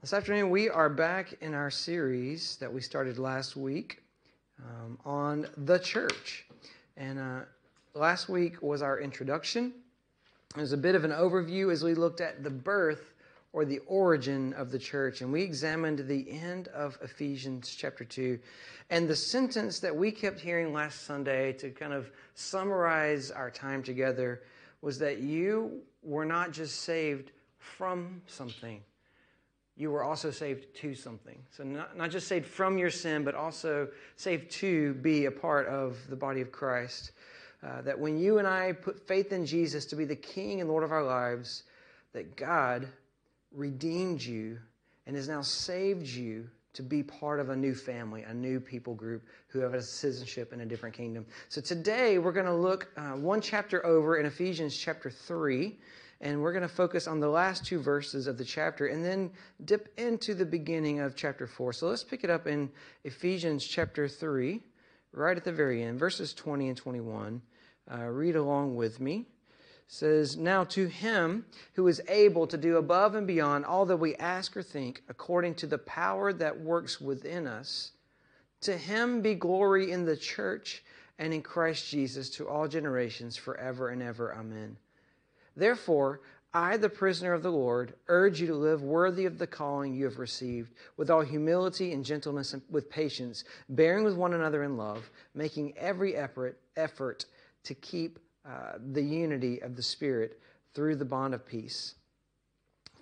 This afternoon, we are back in our series that we started last week um, on the church. And uh, last week was our introduction. It was a bit of an overview as we looked at the birth or the origin of the church. And we examined the end of Ephesians chapter 2. And the sentence that we kept hearing last Sunday to kind of summarize our time together was that you were not just saved from something you were also saved to something. So, not, not just saved from your sin, but also saved to be a part of the body of Christ. Uh, that when you and I put faith in Jesus to be the King and Lord of our lives, that God redeemed you and has now saved you to be part of a new family, a new people group who have a citizenship in a different kingdom. So today we're going to look uh, one chapter over in Ephesians chapter 3 and we're going to focus on the last two verses of the chapter and then dip into the beginning of chapter 4. So let's pick it up in Ephesians chapter 3, right at the very end, verses 20 and 21. Uh, read along with me. Says, Now to him who is able to do above and beyond all that we ask or think, according to the power that works within us, to him be glory in the church and in Christ Jesus to all generations, forever and ever. Amen. Therefore, I, the prisoner of the Lord, urge you to live worthy of the calling you have received, with all humility and gentleness and with patience, bearing with one another in love, making every effort, effort to keep uh, the unity of the Spirit through the bond of peace.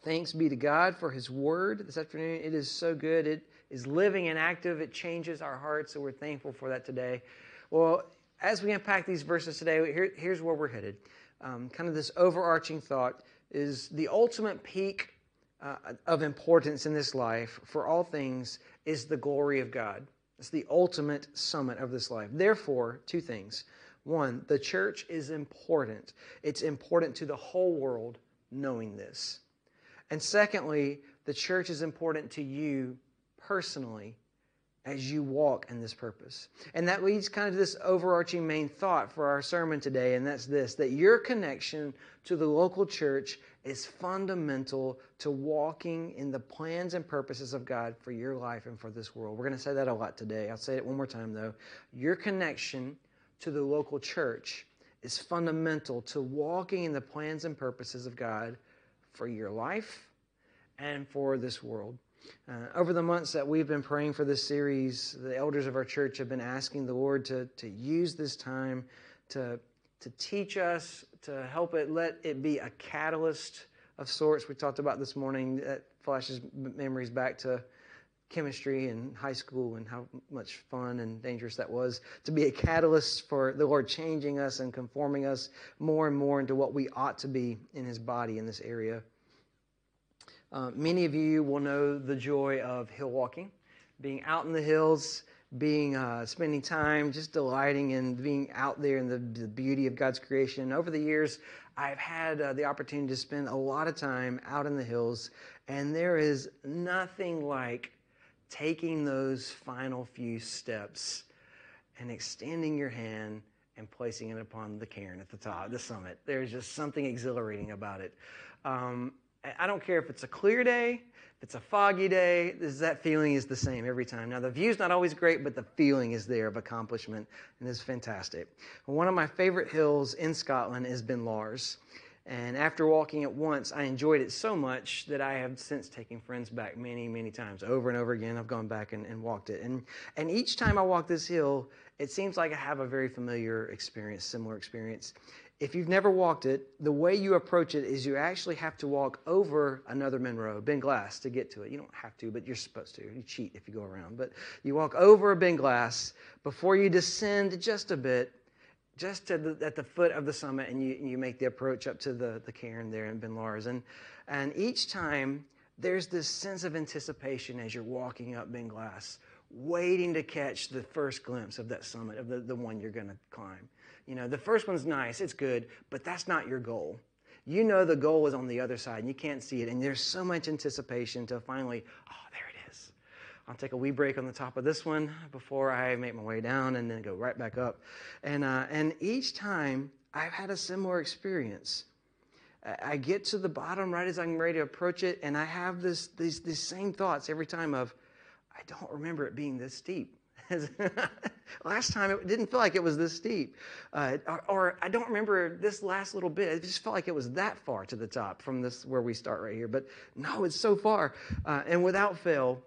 Thanks be to God for His Word this afternoon. It is so good. It is living and active. It changes our hearts, so we're thankful for that today. Well, as we unpack these verses today, here, here's where we're headed um, kind of this overarching thought is the ultimate peak uh, of importance in this life for all things is the glory of God. It's the ultimate summit of this life. Therefore, two things. One, the church is important. It's important to the whole world knowing this. And secondly, the church is important to you personally as you walk in this purpose. And that leads kind of to this overarching main thought for our sermon today, and that's this that your connection to the local church is fundamental to walking in the plans and purposes of God for your life and for this world. We're going to say that a lot today. I'll say it one more time though. Your connection to the local church is fundamental to walking in the plans and purposes of God for your life and for this world. Uh, over the months that we've been praying for this series, the elders of our church have been asking the Lord to, to use this time to, to teach us, to help it, let it be a catalyst of sorts. We talked about this morning that flashes memories back to chemistry in high school and how much fun and dangerous that was to be a catalyst for the Lord changing us and conforming us more and more into what we ought to be in His body in this area. Uh, many of you will know the joy of hill walking, being out in the hills, being uh, spending time just delighting in being out there in the, the beauty of God's creation. Over the years, I've had uh, the opportunity to spend a lot of time out in the hills, and there is nothing like taking those final few steps and extending your hand and placing it upon the cairn at the top, the summit. There's just something exhilarating about it. Um, I don't care if it's a clear day, if it's a foggy day, that feeling is the same every time. Now, the view's not always great, but the feeling is there of accomplishment, and it's fantastic. One of my favorite hills in Scotland is Ben Lawers. And after walking it once, I enjoyed it so much that I have since taken friends back many, many times. Over and over again, I've gone back and, and walked it. And, and each time I walk this hill, it seems like I have a very familiar experience, similar experience if you've never walked it, the way you approach it is you actually have to walk over another Munro, Beinn Ghlas, to get to it. You don't have to, but you're supposed to. You cheat if you go around. But you walk over a Beinn Ghlas before you descend just a bit, just the, at the foot of the summit, and you, you make the approach up to the, the cairn there in Ben Lawers. And, and each time, there's this sense of anticipation as you're walking up Beinn Ghlas, waiting to catch the first glimpse of that summit, of the, the one you're going to climb. You know, the first one's nice, it's good, but that's not your goal. You know the goal is on the other side and you can't see it, and there's so much anticipation to finally, oh, there it is. I'll take a wee break on the top of this one before I make my way down and then go right back up. And, uh, and each time I've had a similar experience. I get to the bottom right as I'm ready to approach it, and I have this these these same thoughts every time of, I don't remember it being this steep. last time it didn't feel like it was this steep, uh, or, or, I don't remember this last little bit. It just felt like it was that far to the top from this where we start right here. But no, it's so far, uh, and without fail,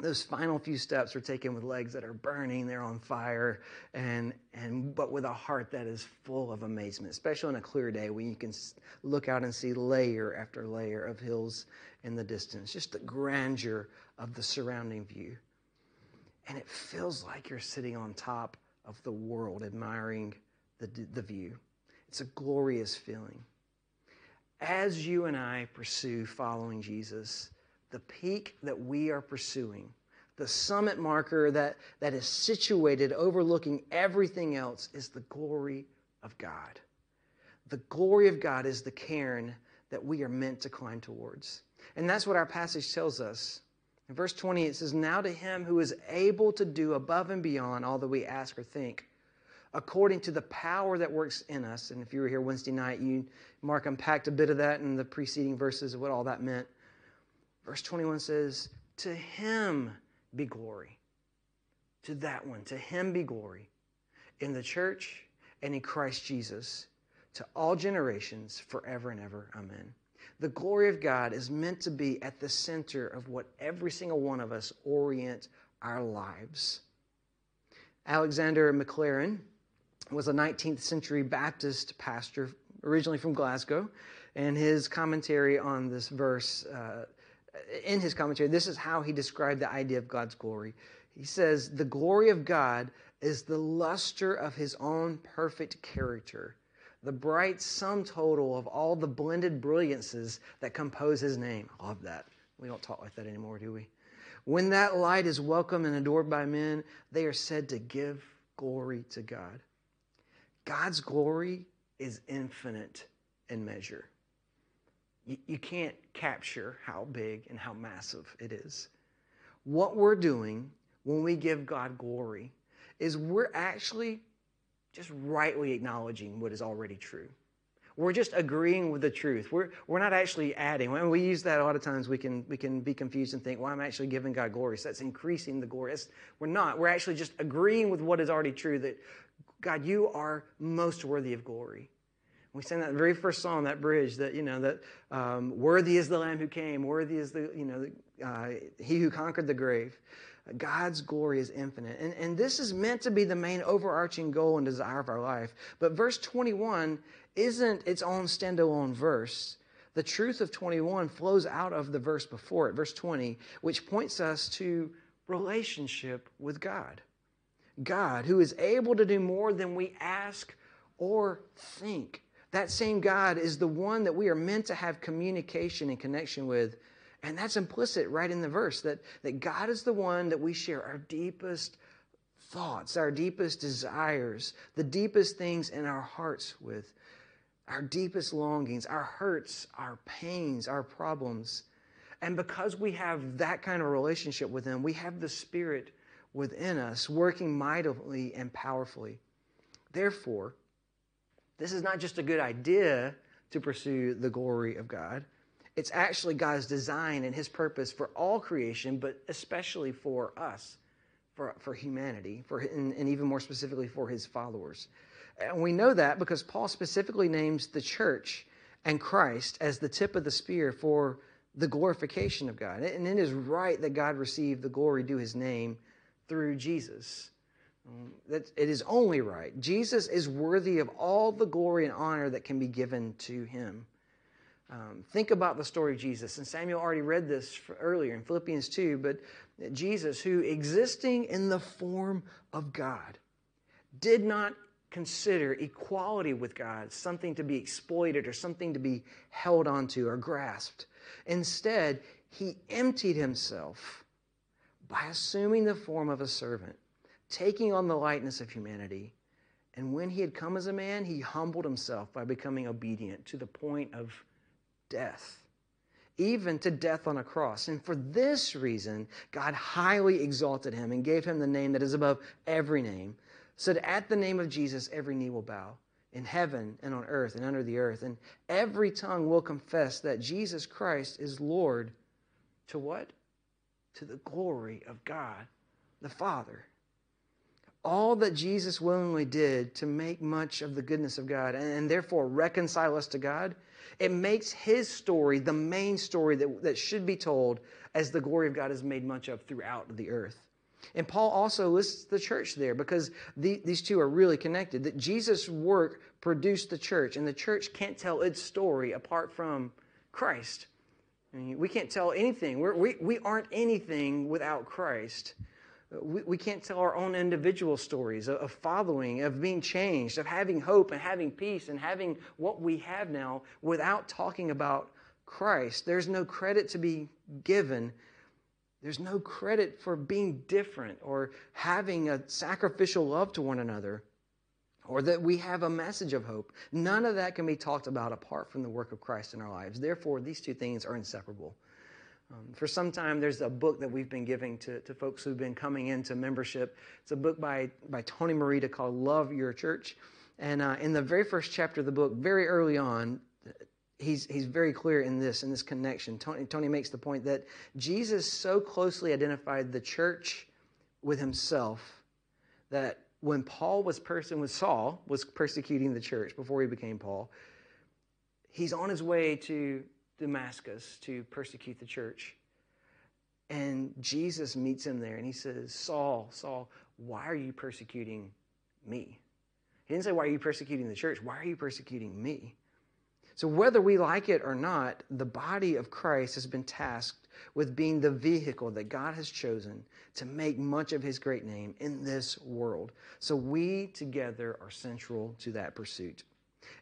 those final few steps are taken with legs that are burning, they're on fire, and and but with a heart that is full of amazement, especially on a clear day when you can look out and see layer after layer of hills in the distance, just the grandeur of the surrounding view. And it feels like you're sitting on top of the world admiring the, the view. It's a glorious feeling. As you and I pursue following Jesus, the peak that we are pursuing, the summit marker that, that is situated overlooking everything else, is the glory of God. The glory of God is the cairn that we are meant to climb towards. And that's what our passage tells us. In verse 20, it says, Now to him who is able to do above and beyond all that we ask or think, according to the power that works in us. And if you were here Wednesday night, you, Mark unpacked a bit of that in the preceding verses of what all that meant. Verse 21 says, To him be glory. To that one, to him be glory in the church and in Christ Jesus to all generations forever and ever. Amen. The glory of God is meant to be at the center of what every single one of us orient our lives. Alexander Maclaren was a 19th century Baptist pastor, originally from Glasgow, and his commentary on this verse uh, in his commentary, this is how he described the idea of God's glory. He says, The glory of God is the luster of his own perfect character, the bright sum total of all the blended brilliances that compose his name. Love that. We don't talk like that anymore, do we? When that light is welcomed and adored by men, they are said to give glory to God. God's glory is infinite in measure you can't capture how big and how massive it is. What we're doing when we give God glory is we're actually just rightly acknowledging what is already true. We're just agreeing with the truth. We're, we're not actually adding. When we use that a lot of times, we can, we can be confused and think, well, I'm actually giving God glory. So that's increasing the glory. That's, we're not. We're actually just agreeing with what is already true that, God, you are most worthy of glory. We sang that very first song, that bridge, that, you know, that um, worthy is the Lamb who came, worthy is the, you know, the, uh, he who conquered the grave. God's glory is infinite. And, and this is meant to be the main overarching goal and desire of our life. But verse 21 isn't its own standalone verse. The truth of 21 flows out of the verse before it, verse 20, which points us to relationship with God. God, who is able to do more than we ask or think. That same God is the one that we are meant to have communication and connection with. And that's implicit right in the verse that, that God is the one that we share our deepest thoughts, our deepest desires, the deepest things in our hearts with, our deepest longings, our hurts, our pains, our problems. And because we have that kind of relationship with Him, we have the Spirit within us working mightily and powerfully. Therefore, this is not just a good idea to pursue the glory of God. It's actually God's design and His purpose for all creation, but especially for us, for, for humanity, for, and, and even more specifically for His followers. And we know that because Paul specifically names the church and Christ as the tip of the spear for the glorification of God. And it is right that God received the glory due His name through Jesus. Um, that it is only right. Jesus is worthy of all the glory and honor that can be given to him. Um, think about the story of Jesus. And Samuel already read this earlier in Philippians 2, but Jesus, who existing in the form of God, did not consider equality with God something to be exploited or something to be held onto or grasped. Instead, he emptied himself by assuming the form of a servant taking on the likeness of humanity. And when he had come as a man, he humbled himself by becoming obedient to the point of death, even to death on a cross. And for this reason, God highly exalted him and gave him the name that is above every name, so that at the name of Jesus, every knee will bow in heaven and on earth and under the earth. And every tongue will confess that Jesus Christ is Lord to what? To the glory of God the Father. All that Jesus willingly did to make much of the goodness of God and, therefore reconcile us to God, it makes his story the main story that, that should be told as the glory of God is made much of throughout the earth. And Paul also lists the church there because the, these two are really connected. That Jesus' work produced the church, and the church can't tell its story apart from Christ. I mean, we can't tell anything. We're, we, we aren't anything without Christ. We, we can't tell our own individual stories of, of following, of being changed, of having hope and having peace and having what we have now without talking about Christ. There's no credit to be given there's no credit for being different or having a sacrificial love to one another or that we have a message of hope. None of that can be talked about apart from the work of Christ in our lives. Therefore, these two things are inseparable. Um, for some time, there's a book that we've been giving to, to folks who've been coming into membership. It's a book by, by Tony Merida called Love Your Church. And uh, in the very first chapter of the book, very early on, he's, he's very clear in this, in this connection. Tony, Tony makes the point that Jesus so closely identified the church with himself that when Paul was person with Saul was persecuting the church before he became Paul, he's on his way to Damascus to persecute the church. And Jesus meets him there and he says, Saul, Saul, why are you persecuting me? He didn't say, Why are you persecuting the church? Why are you persecuting me? So, whether we like it or not, the body of Christ has been tasked with being the vehicle that God has chosen to make much of his great name in this world. So, we together are central to that pursuit.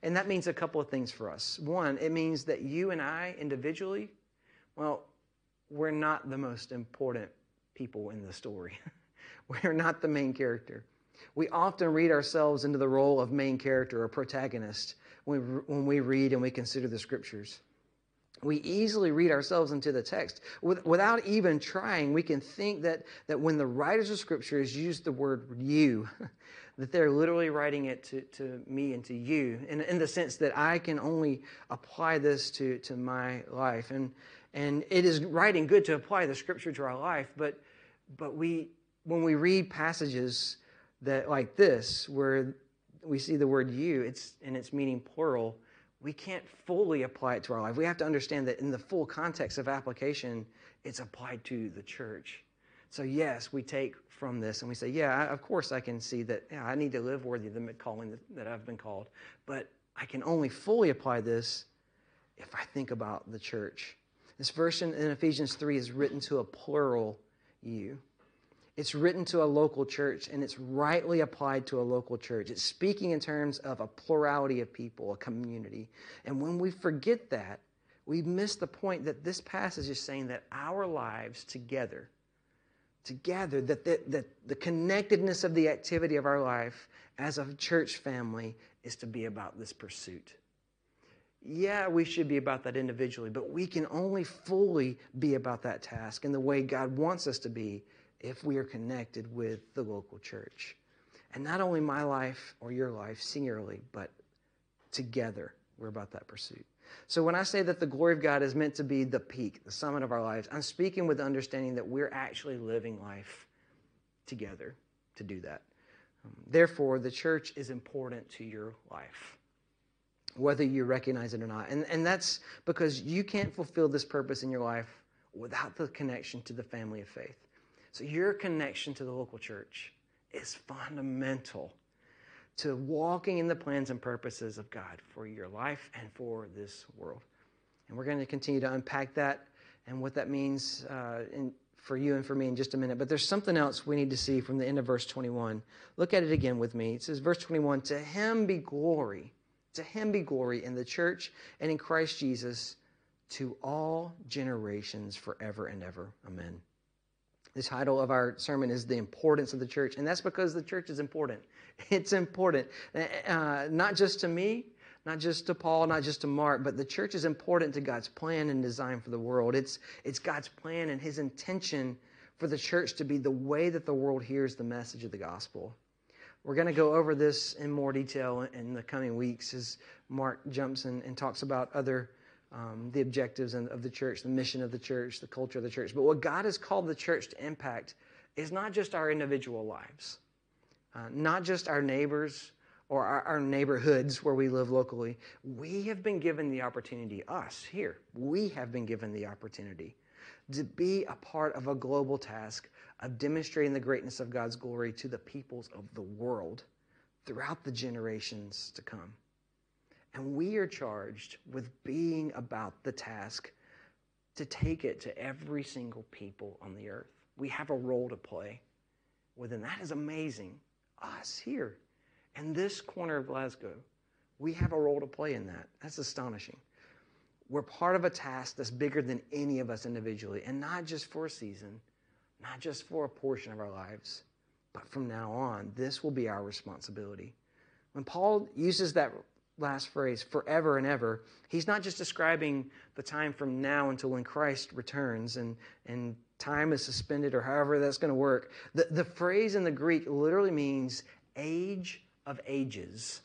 And that means a couple of things for us. One, it means that you and I individually, well, we're not the most important people in the story. we're not the main character. We often read ourselves into the role of main character or protagonist when we read and we consider the scriptures. We easily read ourselves into the text. Without even trying, we can think that, that when the writers of scriptures use the word you, that they're literally writing it to, to me and to you, in, in the sense that I can only apply this to, to my life. And, and it is right and good to apply the scripture to our life, but, but we, when we read passages that like this, where we see the word you, it's and its meaning plural, we can't fully apply it to our life. We have to understand that in the full context of application, it's applied to the church. So yes, we take from this and we say, yeah, of course I can see that yeah, I need to live worthy of the calling that, I've been called. But I can only fully apply this if I think about the church. This verse in, in Ephesians 3 is written to a plural you. It's written to a local church and it's rightly applied to a local church. It's speaking in terms of a plurality of people, a community. And when we forget that, we miss the point that this passage is saying that our lives together, together, that the, that the connectedness of the activity of our life as a church family is to be about this pursuit. Yeah, we should be about that individually, but we can only fully be about that task in the way God wants us to be if we are connected with the local church. And not only my life or your life singularly, but together, we're about that pursuit. So when I say that the glory of God is meant to be the peak, the summit of our lives, I'm speaking with the understanding that we're actually living life together to do that. Um, therefore, the church is important to your life, whether you recognize it or not. And, and that's because you can't fulfill this purpose in your life without the connection to the family of faith. So, your connection to the local church is fundamental to walking in the plans and purposes of God for your life and for this world. And we're going to continue to unpack that and what that means uh, in, for you and for me in just a minute. But there's something else we need to see from the end of verse 21. Look at it again with me. It says, verse 21 To him be glory, to him be glory in the church and in Christ Jesus to all generations forever and ever. Amen. The title of our sermon is The Importance of the Church, and that's because the church is important. It's important, uh, not just to me, not just to Paul, not just to Mark, but the church is important to God's plan and design for the world. It's, it's God's plan and His intention for the church to be the way that the world hears the message of the gospel. We're going to go over this in more detail in the coming weeks as Mark jumps in and talks about other um, the objectives of the church, the mission of the church, the culture of the church. But what God has called the church to impact is not just our individual lives, uh, not just our neighbors or our, our neighborhoods where we live locally. We have been given the opportunity, us here, we have been given the opportunity to be a part of a global task of demonstrating the greatness of God's glory to the peoples of the world throughout the generations to come. And we are charged with being about the task to take it to every single people on the earth. We have a role to play within that is amazing. Us here in this corner of Glasgow, we have a role to play in that. That's astonishing. We're part of a task that's bigger than any of us individually, and not just for a season, not just for a portion of our lives, but from now on, this will be our responsibility. When Paul uses that last phrase, forever and ever, he's not just describing the time from now until when Christ returns and, and time is suspended or however that's going to work. The, the phrase in the Greek literally means age of ages.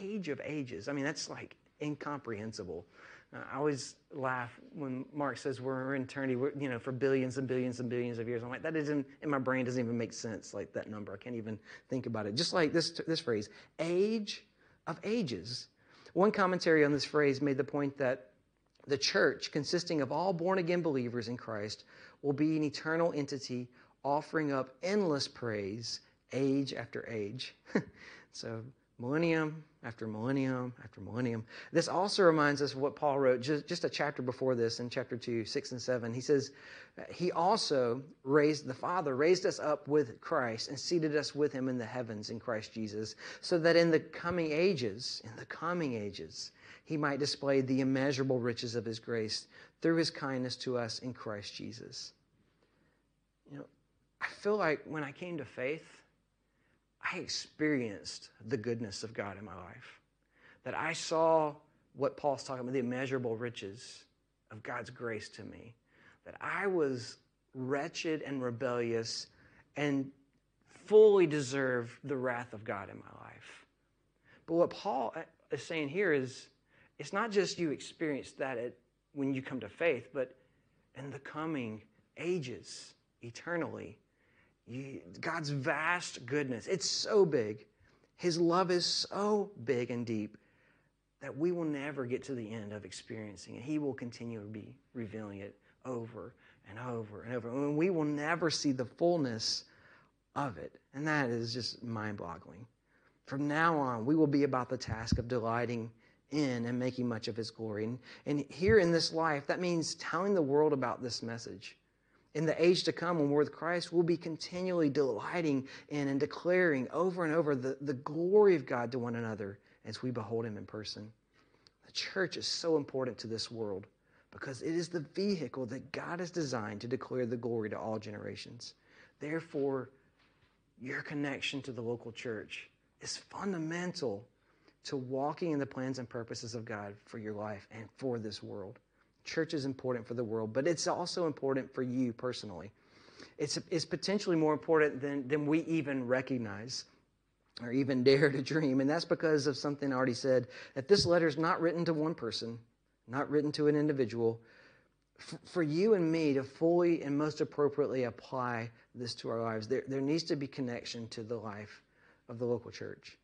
Age of ages. I mean, that's like incomprehensible. Uh, I always laugh when Mark says we're in eternity, we're, you know, for billions and billions and billions of years. I'm like, that isn't in my brain doesn't even make sense. Like that number, I can't even think about it. Just like this this phrase, age of ages. One commentary on this phrase made the point that the church, consisting of all born again believers in Christ, will be an eternal entity offering up endless praise age after age. so millennium after millennium after millennium. This also reminds us of what Paul wrote just, just a chapter before this in chapter 2, 6 and 7. He says, He also raised, the Father raised us up with Christ and seated us with Him in the heavens in Christ Jesus, so that in the coming ages, in the coming ages, He might display the immeasurable riches of His grace through His kindness to us in Christ Jesus. You know, I feel like when I came to faith, I experienced the goodness of God in my life. That I saw what Paul's talking about, the immeasurable riches of God's grace to me. That I was wretched and rebellious and fully deserved the wrath of God in my life. But what Paul uh, is saying here is it's not just you experience that at, when you come to faith, but in the coming ages, eternally, God's vast goodness, it's so big. His love is so big and deep that we will never get to the end of experiencing it. He will continue to be revealing it over and over and over. And we will never see the fullness of it. And that is just mind boggling. From now on, we will be about the task of delighting in and making much of His glory. And, and here in this life, that means telling the world about this message in the age to come when we're with Christ, we'll be continually delighting in and declaring over and over the, the glory of God to one another as we behold Him in person. The church is so important to this world because it is the vehicle that God has designed to declare the glory to all generations. Therefore, your connection to the local church is fundamental to walking in the plans and purposes of God for your life and for this world. Church is important for the world, but it's also important for you personally. It's, it's potentially more important than, than we even recognize or even dare to dream. And that's because of something I already said that this letter is not written to one person, not written to an individual. F- for you and me to fully and most appropriately apply this to our lives, there, there needs to be connection to the life of the local church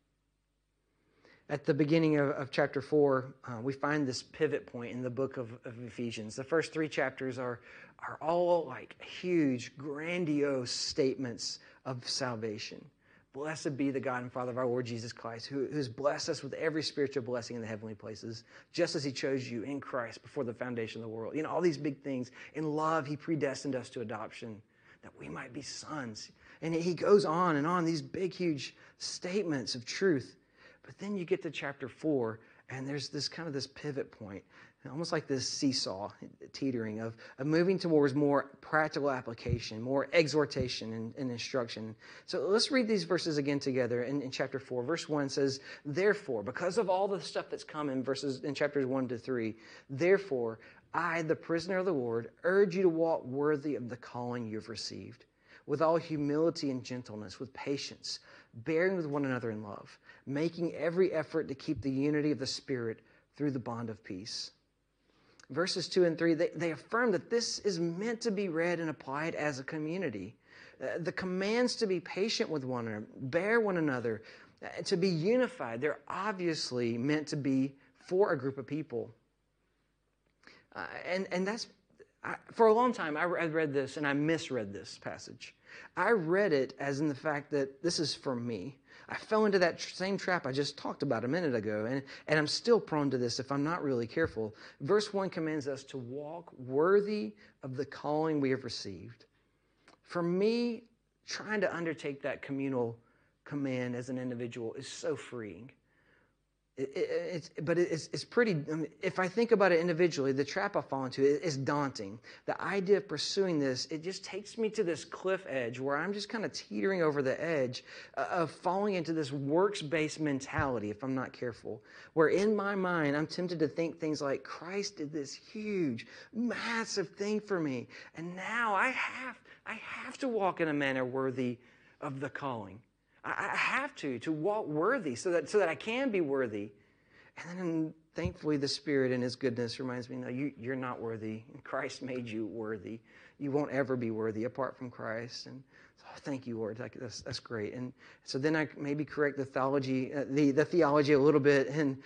at the beginning of, of chapter 4, uh, we find this pivot point in the book of, of, Ephesians. The first three chapters are, are all like huge, grandiose statements of salvation. Blessed be the God and Father of our Lord Jesus Christ, who has blessed us with every spiritual blessing in the heavenly places, just as He chose you in Christ before the foundation of the world. You know, all these big things. In love, He predestined us to adoption, that we might be sons. And He goes on and on, these big, huge statements of truth. But then you get to chapter four, and there's this kind of this pivot point, almost like this seesaw teetering of, of moving towards more practical application, more exhortation and, and instruction. So let's read these verses again together in, in, chapter 4. Verse 1 says, Therefore, because of all the stuff that's come in verses in chapters 1 to 3, therefore, I, the prisoner of the Lord, urge you to walk worthy of the calling you've received with all humility and gentleness, with patience, bearing with one another in love, making every effort to keep the unity of the Spirit through the bond of peace. Verses 2 and 3, they, they affirm that this is meant to be read and applied as a community. Uh, the commands to be patient with one another, bear one another, uh, to be unified, they're obviously meant to be for a group of people. Uh, and, and that's, I, for a long time, I, I read this and I misread this passage. I read it as in the fact that this is for me. I fell into that tr- same trap I just talked about a minute ago, and, and I'm still prone to this if I'm not really careful. Verse 1 commands us to walk worthy of the calling we have received. For me, trying to undertake that communal command as an individual is so freeing. It, it, it's, but it's, it's pretty, I mean, if I think about it individually, the trap I fall into is daunting. The idea of pursuing this, it just takes me to this cliff edge where I'm just kind of teetering over the edge uh, of falling into this works based mentality if I'm not careful. Where in my mind, I'm tempted to think things like, Christ did this huge, massive thing for me. And now I have, I have to walk in a manner worthy of the calling. I have to, to walk worthy so that, so that I can be worthy. And then thankfully, the Spirit in His goodness reminds me no, you, you're not worthy. Christ made you worthy. You won't ever be worthy apart from Christ. And so, oh, thank you, Lord. That's, that's great. And so then I maybe correct the theology, uh, the, the theology a little bit. And,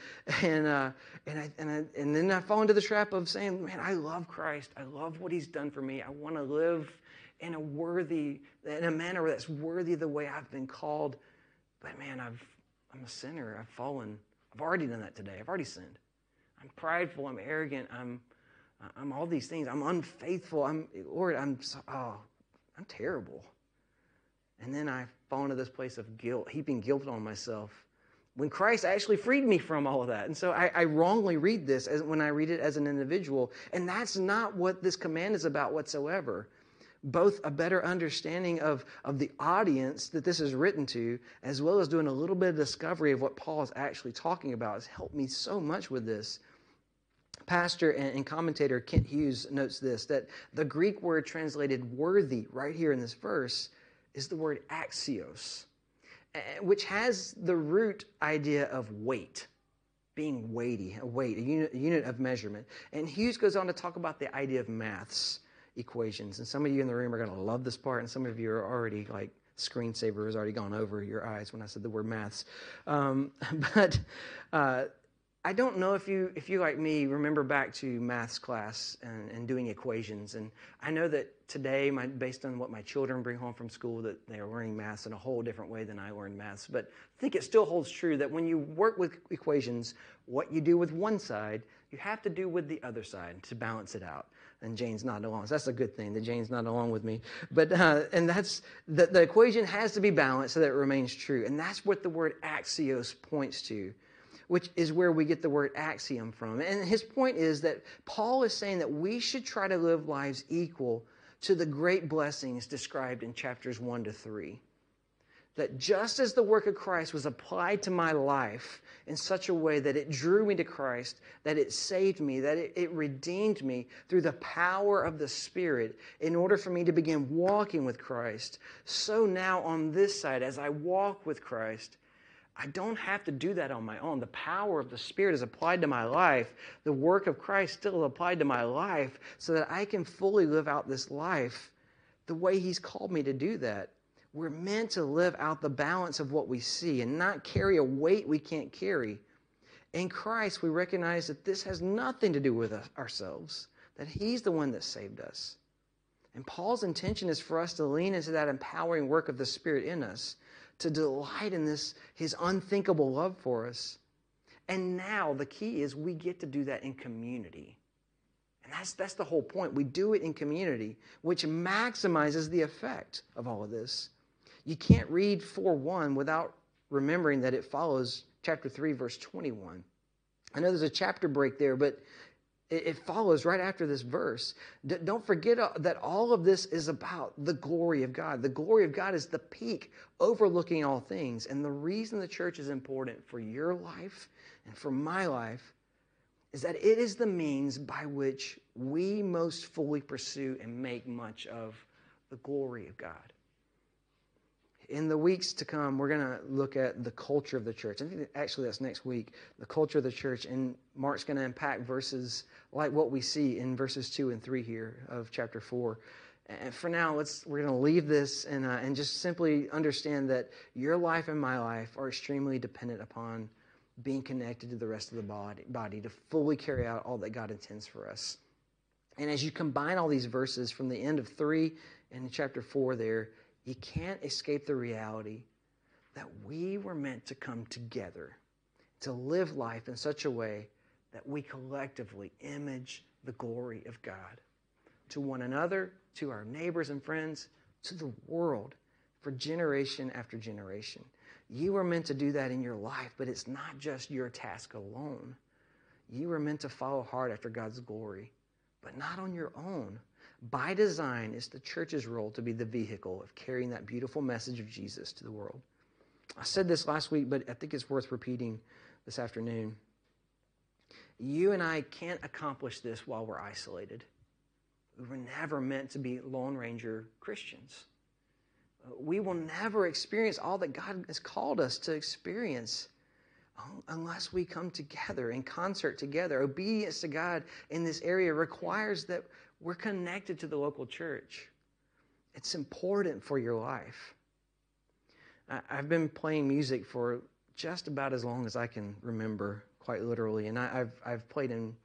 and, uh, and, I, and, I, and then I fall into the trap of saying, man, I love Christ. I love what He's done for me. I want to live in a worthy, in a manner that's worthy the way I've been called. But man, I've, I'm a sinner. I've fallen. I've already done that today. I've already sinned. I'm prideful. I'm arrogant. I'm, I'm all these things. I'm unfaithful. I'm, Lord, I'm, so, oh, I'm terrible. And then I fall into this place of guilt, heaping guilt on myself when Christ actually freed me from all of that. And so I, I, wrongly read this as, when I read it as an individual. And that's not what this command is about whatsoever both a better understanding of, of the audience that this is written to, as well as doing a little bit of discovery of what Paul is actually talking about, has helped me so much with this. Pastor and, commentator Kent Hughes notes this that the Greek word translated worthy right here in this verse is the word axios, eh, eh, which has the root idea of weight being weighty, a weight, a unit, a unit, of measurement. And Hughes goes on to talk about the idea of maths equations. And some of you in the room are going to love this part, and some of you are already like screensaver has already gone over your eyes when I said the word maths. Um, but uh, I don't know if you, if you like me, remember back to maths class and, and doing equations. And I know that today, my, based on what my children bring home from school, that they are learning maths in a whole different way than I learned maths. But I think it still holds true that when you work with equations, what you do with one side, you have to do with the other side to balance it out and Jane's not along. So that's a good thing that Jane's not along with me. But uh, and that's the, the equation has to be balanced so that it remains true, and that's what the word axios points to, which is where we get the word axiom from. And his point is that Paul is saying that we should try to live lives equal to the great blessings described in chapters one to three that just as the work of Christ was applied to my life in such a way that it drew me to Christ, that it saved me, that it, it, redeemed me through the power of the Spirit in order for me to begin walking with Christ, so now on this side, as I walk with Christ, I don't have to do that on my own. The power of the Spirit is applied to my life. The work of Christ still applied to my life so that I can fully live out this life the way He's called me to do that. We're meant to live out the balance of what we see and not carry a weight we can't carry. In Christ, we recognize that this has nothing to do with ourselves, that He's the one that saved us. And Paul's intention is for us to lean into that empowering work of the Spirit in us, to delight in this, His unthinkable love for us. And now the key is we get to do that in community. And that's, that's the whole point. We do it in community, which maximizes the effect of all of this. You can't read 4 1 without remembering that it follows chapter 3, verse 21. I know there's a chapter break there, but it, follows right after this verse. don't forget uh, that all of this is about the glory of God. The glory of God is the peak overlooking all things. And the reason the church is important for your life and for my life is that it is the means by which we most fully pursue and make much of the glory of God. In the weeks to come, we're going to look at the culture of the church. I think that actually that's next week, the culture of the church. And Mark's going to unpack verses like what we see in verses 2 and 3 here of chapter 4. And for now, let's we're going to leave this and, uh, and just simply understand that your life and my life are extremely dependent upon being connected to the rest of the body, body to fully carry out all that God intends for us. And as you combine all these verses from the end of 3 and chapter 4 there, you can't escape the reality that we were meant to come together to live life in such a way that we collectively image the glory of God to one another, to our neighbors and friends, to the world for generation after generation. You were meant to do that in your life, but it's not just your task alone. You were meant to follow hard after God's glory, but not on your own. By design, it's the church's role to be the vehicle of carrying that beautiful message of Jesus to the world. I said this last week, but I think it's worth repeating this afternoon. You and I can't accomplish this while we're isolated. We were never meant to be Lone Ranger Christians. We will never experience all that God has called us to experience oh, unless we come together in concert together. Obedience to God in this area requires that we're connected to the local church. It's important for your life. I've been playing music for just about as long as I can remember, quite literally. And I've, I've played in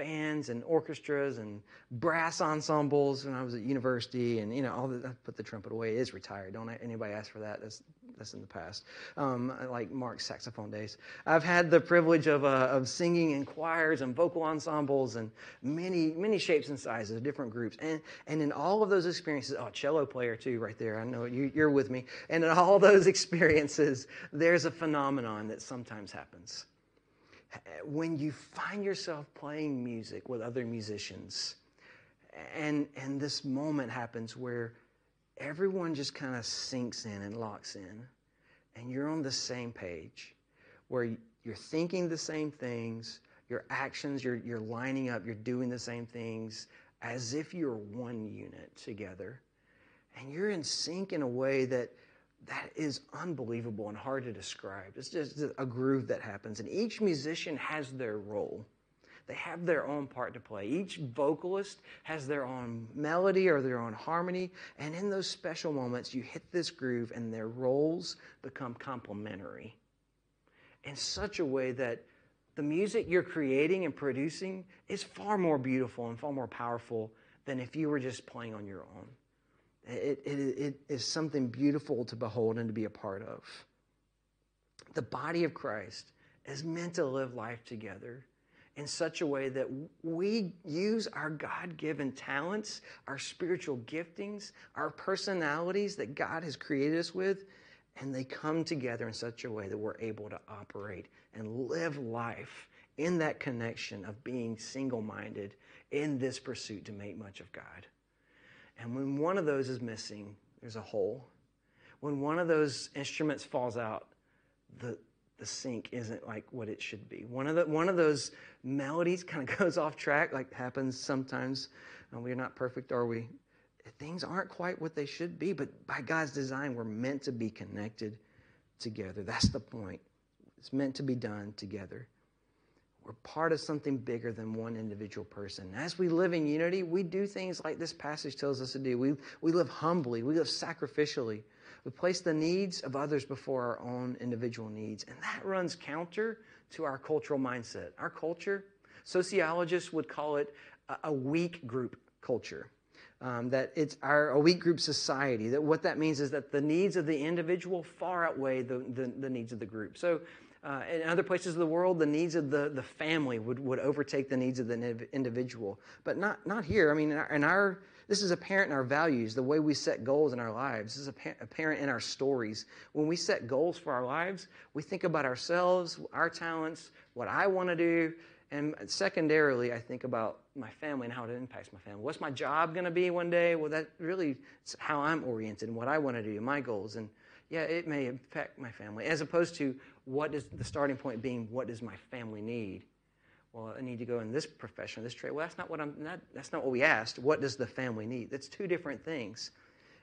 bands and orchestras and brass ensembles when I was at university, and you know, all the, I put the trumpet away. It is retired. Don't anybody ask for that. That's that's in the past. Um, like Mark's saxophone days. I've had the privilege of uh, of singing in choirs and vocal ensembles and many many shapes and sizes, different groups, and and in all of those experiences, oh, cello player too, right there. I know you, you're with me. And in all those experiences, there's a phenomenon that sometimes happens when you find yourself playing music with other musicians, and, and this moment happens where everyone just kind of sinks in and locks in, and you're on the same page, where you're thinking the same things, your actions, you're, you're lining up, you're doing the same things as if you're one unit together. And you're in sync in a way that that is unbelievable and hard to describe. It's just a groove that happens. And each musician has their role. They have their own part to play. Each vocalist has their own melody or their own harmony. And in those special moments, you hit this groove and their roles become complementary in such a way that the music you're creating and producing is far more beautiful and far more powerful than if you were just playing on your own. It, it, it is something beautiful to behold and to be a part of. The body of Christ is meant to live life together in such a way that we use our God given talents, our spiritual giftings, our personalities that God has created us with, and they come together in such a way that we're able to operate and live life in that connection of being single minded in this pursuit to make much of God. And when one of those is missing, there's a hole. When one of those instruments falls out, the, the sync isn't like what it should be. One of, the, one of those melodies kind of goes off track, like happens sometimes. And we're not perfect, are we? Things aren't quite what they should be, but by God's design, we're meant to be connected together. That's the point. It's meant to be done together. We're part of something bigger than one individual person. As we live in unity, we do things like this passage tells us to do. We, we live humbly, we live sacrificially. We place the needs of others before our own individual needs. And that runs counter to our cultural mindset. Our culture, sociologists would call it a, weak group culture. Um, that it's our a weak group society. That what that means is that the needs of the individual far outweigh the, the, the needs of the group. So uh, in other places of the world, the needs of the, the family would, would overtake the needs of the individual. But not, not here. I mean, in our, in our, this is apparent in our values, the way we set goals in our lives. This is apparent in our stories. When we set goals for our lives, we think about ourselves, our talents, what I want to do. And secondarily, I think about my family and how it impacts my family. What's my job going to be one day? Well, that really is how I'm oriented and what I want to do, my goals. And yeah, it may affect my family, as opposed to what is the starting point being, what does my family need? Well, I need to go in this profession, this trade. Well, that's not what I'm. Not, that's not what we asked. What does the family need? That's two different things.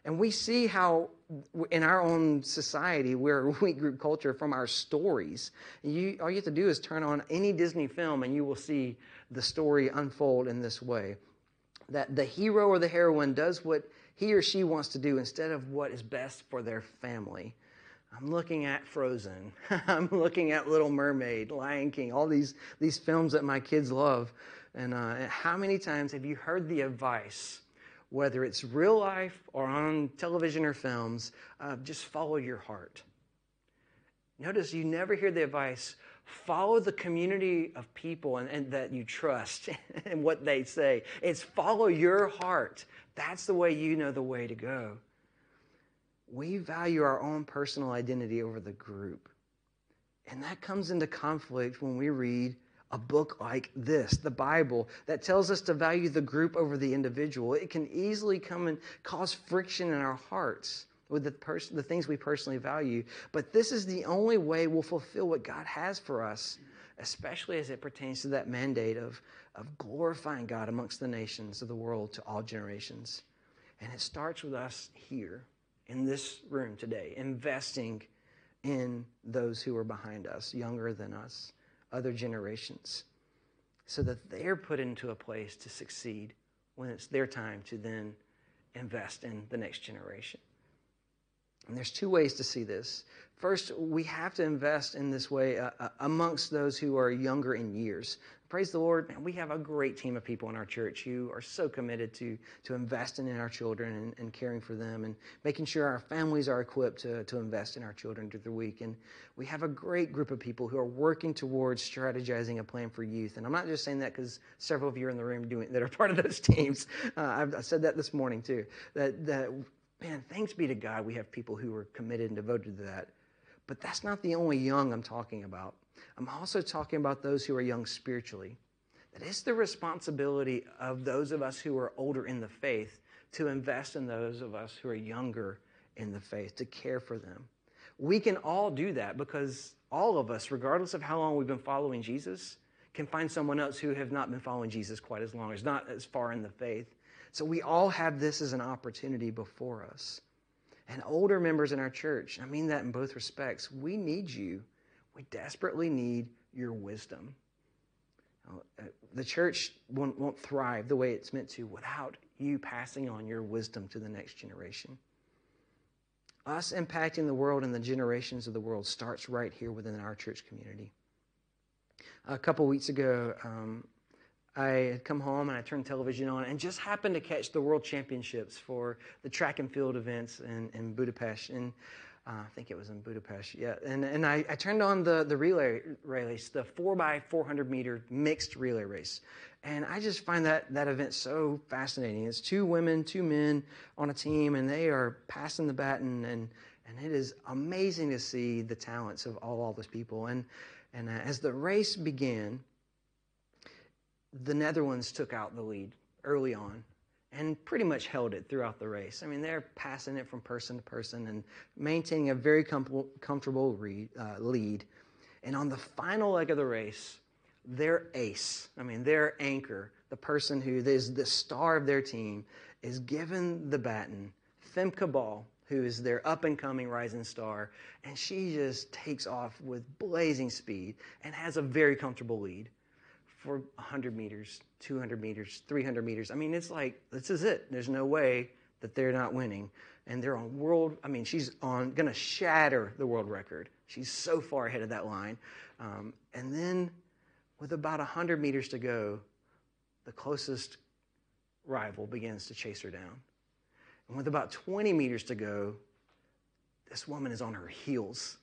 And we see how, in our own society, where we're weak group culture from our stories. You, all you have to do is turn on any Disney film and you will see the story unfold in this way that the hero or the heroine does what he or she wants to do instead of what is best for their family. I'm looking at Frozen. I'm looking at Little Mermaid, Lion King, all these, these films that my kids love. And uh, how many times have you heard the advice, whether it's real life or on television or films, uh, just follow your heart? Notice you never hear the advice, follow the community of people and, and that you trust and what they say. It's follow your heart. That's the way you know the way to go. We value our own personal identity over the group. And that comes into conflict when we read a book like this, the Bible, that tells us to value the group over the individual. It can easily come and cause friction in our hearts with the, pers- the things we personally value. But this is the only way we'll fulfill what God has for us, especially as it pertains to that mandate of, of glorifying God amongst the nations of the world to all generations. And it starts with us here in this room today, investing in those who are behind us, younger than us, other generations, so that they're put into a place to succeed when it's their time to then invest in the next generation. And there's two ways to see this. First, we have to invest in this way uh, uh, amongst those who are younger in years. Praise the Lord, man, we have a great team of people in our church who are so committed to, to investing in our children and, and caring for them and making sure our families are equipped to, to invest in our children through the week. And we have a great group of people who are working towards strategizing a plan for youth. And I'm not just saying that because several of you are in the room doing that are part of those teams. Uh, I said that this morning too. That, that man, thanks be to God we have people who are committed and devoted to that. But that's not the only young I'm talking about. I'm also talking about those who are young spiritually. That it's the responsibility of those of us who are older in the faith to invest in those of us who are younger in the faith, to care for them. We can all do that because all of us, regardless of how long we've been following Jesus, can find someone else who have not been following Jesus quite as long, is not as far in the faith. So we all have this as an opportunity before us. And older members in our church, I mean that in both respects, we need you. We desperately need your wisdom. Uh, the church won't, won't thrive the way it's meant to without you passing on your wisdom to the next generation. Us impacting the world and the generations of the world starts right here within our church community. A couple weeks ago, um, I had come home and I turned television on and just happened to catch the World Championships for the track and field events in, in Budapest. And uh, I think it was in Budapest, yeah. And, and I, I turned on the, the relay race, the 4 by 400 meter mixed relay race. And I just find that, that event so fascinating. It's two women, two men on a team, and they are passing the baton. And, and it is amazing to see the talents of all, all those people. And, and as the race began, the Netherlands took out the lead early on and pretty much held it throughout the race. I mean, they're passing it from person to person and maintaining a very com- comfortable uh, lead. And on the final leg of the race, their ace, I mean, their anchor, the person who is the star of their team, is given the baton, Femke Bol, who is their up and coming rising star, and she just takes off with blazing speed and has a very comfortable lead for 100 meters, 200 meters, 300 meters. I mean, it's like, this is it. There's no way that they're not winning. And they're on world, I mean, she's on, to shatter the world record. She's so far ahead of that line. Um, and then with about 100 meters to go, the closest rival begins to chase her down. And with about 20 meters to go, this woman is on her heels.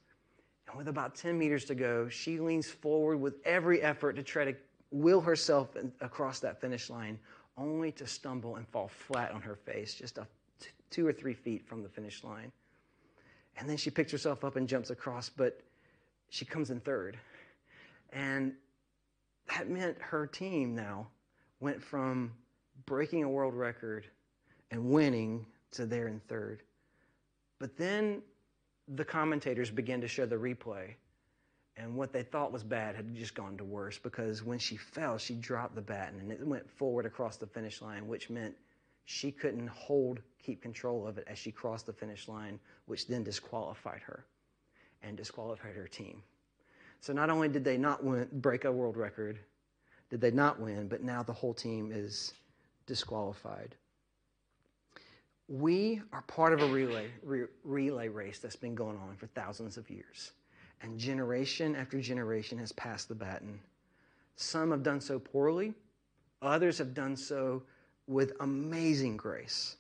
And with about 10 meters to go, she leans forward with every effort to try to will herself across that finish line only to stumble and fall flat on her face just a, t- two or three feet from the finish line. And then she picks herself up and jumps across, but she comes in third. And that meant her team now went from breaking a world record and winning to there in third. But then the commentators began to show the replay and what they thought was bad had just gone to worse because when she fell, she dropped the baton and it went forward across the finish line, which meant she couldn't hold, keep control of it as she crossed the finish line, which then disqualified her and disqualified her team. So not only did they not win, break a world record, did they not win, but now the whole team is disqualified. We are part of a relay, re, relay race that's been going on for thousands of years. And generation after generation has passed the baton. Some have done so poorly, others have done so with amazing grace.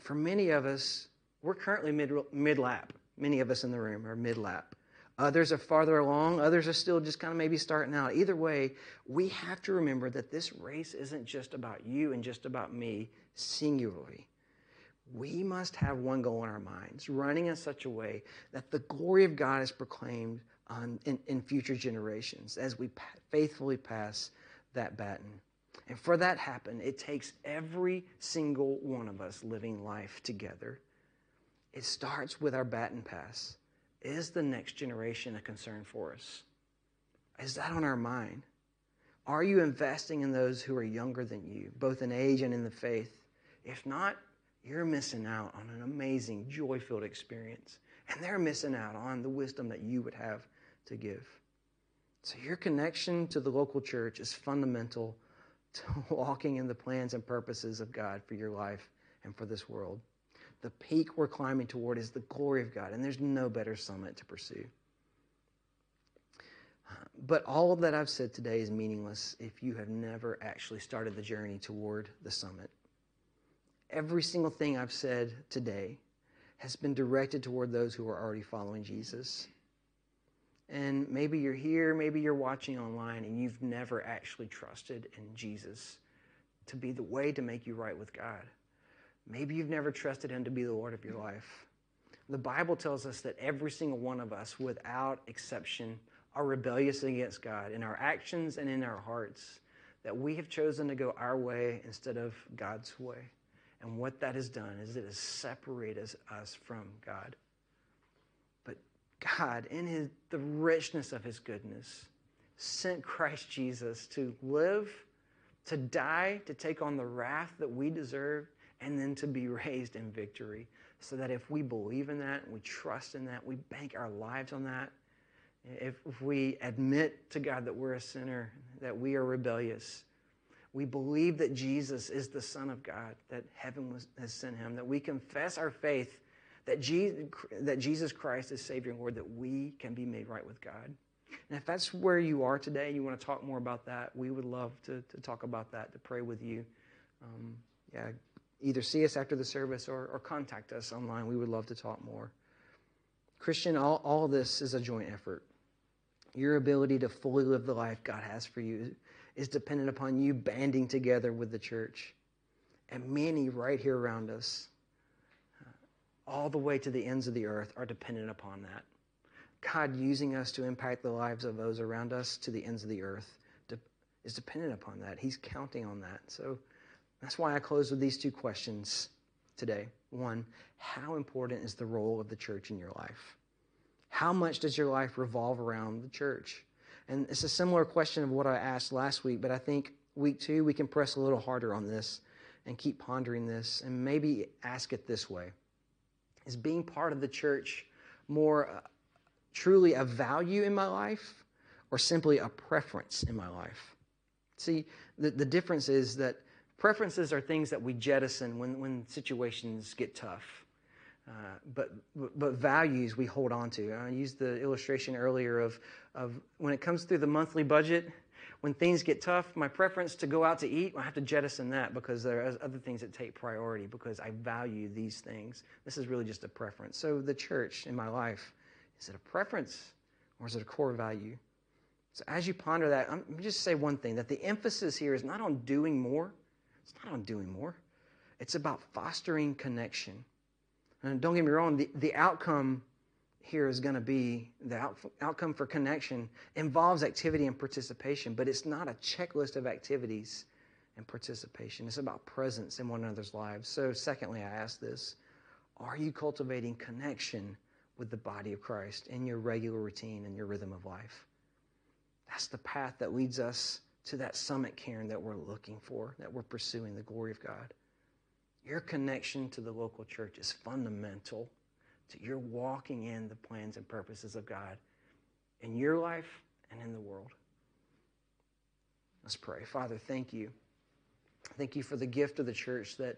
For many of us, we're currently mid, mid lap. Many of us in the room are mid lap. Others are farther along. Others are still just kind of maybe starting out. Either way, we have to remember that this race isn't just about you and just about me singularly. We must have one goal in our minds, running in such a way that the glory of God is proclaimed on, in, in future generations as we faithfully pass that baton. And for that happen, it takes every single one of us living life together. It starts with our baton pass. Is the next generation a concern for us? Is that on our mind? Are you investing in those who are younger than you, both in age and in the faith? If not, you're missing out on an amazing, joy filled experience. And they're missing out on the wisdom that you would have to give. So, your connection to the local church is fundamental to walking in the plans and purposes of God for your life and for this world. The peak we're climbing toward is the glory of God, and there's no better summit to pursue. But all of that I've said today is meaningless if you have never actually started the journey toward the summit. Every single thing I've said today has been directed toward those who are already following Jesus. And maybe you're here, maybe you're watching online, and you've never actually trusted in Jesus to be the way to make you right with God. Maybe you've never trusted Him to be the Lord of your life. The Bible tells us that every single one of us, without exception, are rebellious against God in our actions and in our hearts, that we have chosen to go our way instead of God's way. And what that has done is it has separated us from God. But God, in his, the richness of his goodness, sent Christ Jesus to live, to die, to take on the wrath that we deserve, and then to be raised in victory. So that if we believe in that and we trust in that, we bank our lives on that. If, if we admit to God that we're a sinner, that we are rebellious, we believe that Jesus is the Son of God, that heaven was, has sent him, that we confess our faith that Jesus, that Jesus Christ is Savior and Lord, that we can be made right with God. And if that's where you are today and you want to talk more about that, we would love to, to talk about that, to pray with you. Um, yeah, either see us after the service or, or contact us online. We would love to talk more. Christian, all, all this is a joint effort. Your ability to fully live the life God has for you is dependent upon you banding together with the church. And many right here around us uh, all the way to the ends of the earth are dependent upon that. God using us to impact the lives of those around us to the ends of the earth is dependent upon that. He's counting on that. So that's why I close with these two questions today. One, how important is the role of the church in your life? How much does your life revolve around the church? And it's a similar question of what I asked last week, but I think week two we can press a little harder on this and keep pondering this and maybe ask it this way is being part of the church more uh, truly a value in my life or simply a preference in my life? See, the, the difference is that preferences are things that we jettison when, when situations get tough. Uh, but, but values we hold on to. I used the illustration earlier of, of when it comes through the monthly budget, when things get tough, my preference to go out to eat, I have to jettison that because there are other things that take priority because I value these things. This is really just a preference. So, the church in my life, is it a preference or is it a core value? So, as you ponder that, I'm just say one thing that the emphasis here is not on doing more, it's not on doing more, it's about fostering connection. And don't get me wrong, the, the outcome here is going to be the out, outcome for connection involves activity and participation, but it's not a checklist of activities and participation. It's about presence in one another's lives. So, secondly, I ask this Are you cultivating connection with the body of Christ in your regular routine and your rhythm of life? That's the path that leads us to that summit cairn that we're looking for, that we're pursuing the glory of God. Your connection to the local church is fundamental to your walking in the plans and purposes of God in your life and in the world. Let's pray. Father, thank you. Thank you for the gift of the church that,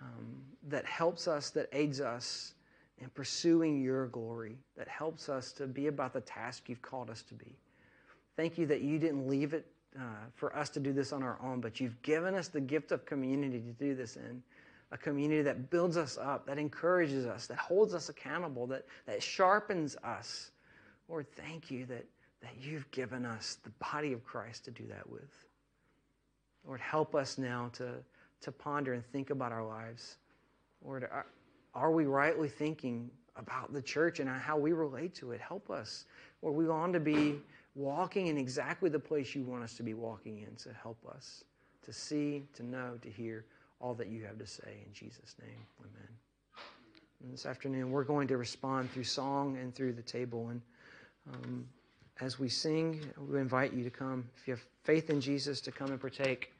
um, that helps us, that aids us in pursuing your glory, that helps us to be about the task you've called us to be. Thank you that you didn't leave it uh, for us to do this on our own, but you've given us the gift of community to do this in. A community that builds us up, that encourages us, that holds us accountable, that, that sharpens us. Lord, thank you that, that you've given us the body of Christ to do that with. Lord, help us now to, to ponder and think about our lives. Lord, are, are we rightly thinking about the church and how we relate to it? Help us. Lord, we want to be walking in exactly the place you want us to be walking in. So help us to see, to know, to hear all that you have to say. In Jesus' name, amen. And this afternoon, we're going to respond through song and through the table. And um, as we sing, we invite you to come. If you have faith in Jesus, to come and partake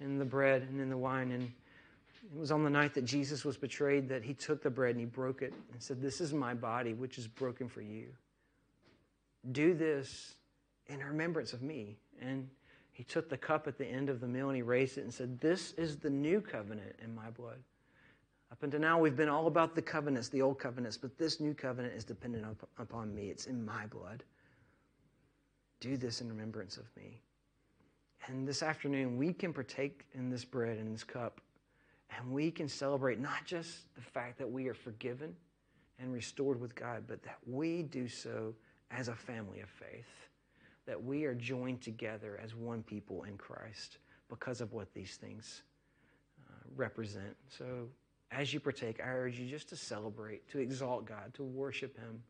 in the bread and in the wine. And it was on the night that Jesus was betrayed that he took the bread and he broke it and said, This is my body, which is broken for you. Do this in remembrance of me. And he took the cup at the end of the meal and he raised it and said, This is the new covenant in my blood. Up until now, we've been all about the covenants, the old covenants, but this new covenant is dependent up, upon me. It's in my blood. Do this in remembrance of me. And this afternoon, we can partake in this bread and this cup, and we can celebrate not just the fact that we are forgiven and restored with God, but that we do so as a family of faith that we are joined together as one people in Christ because of what these things uh, represent. So, as you partake, I urge you just to celebrate, to exalt God, to worship Him,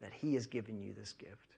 that He has given you this gift.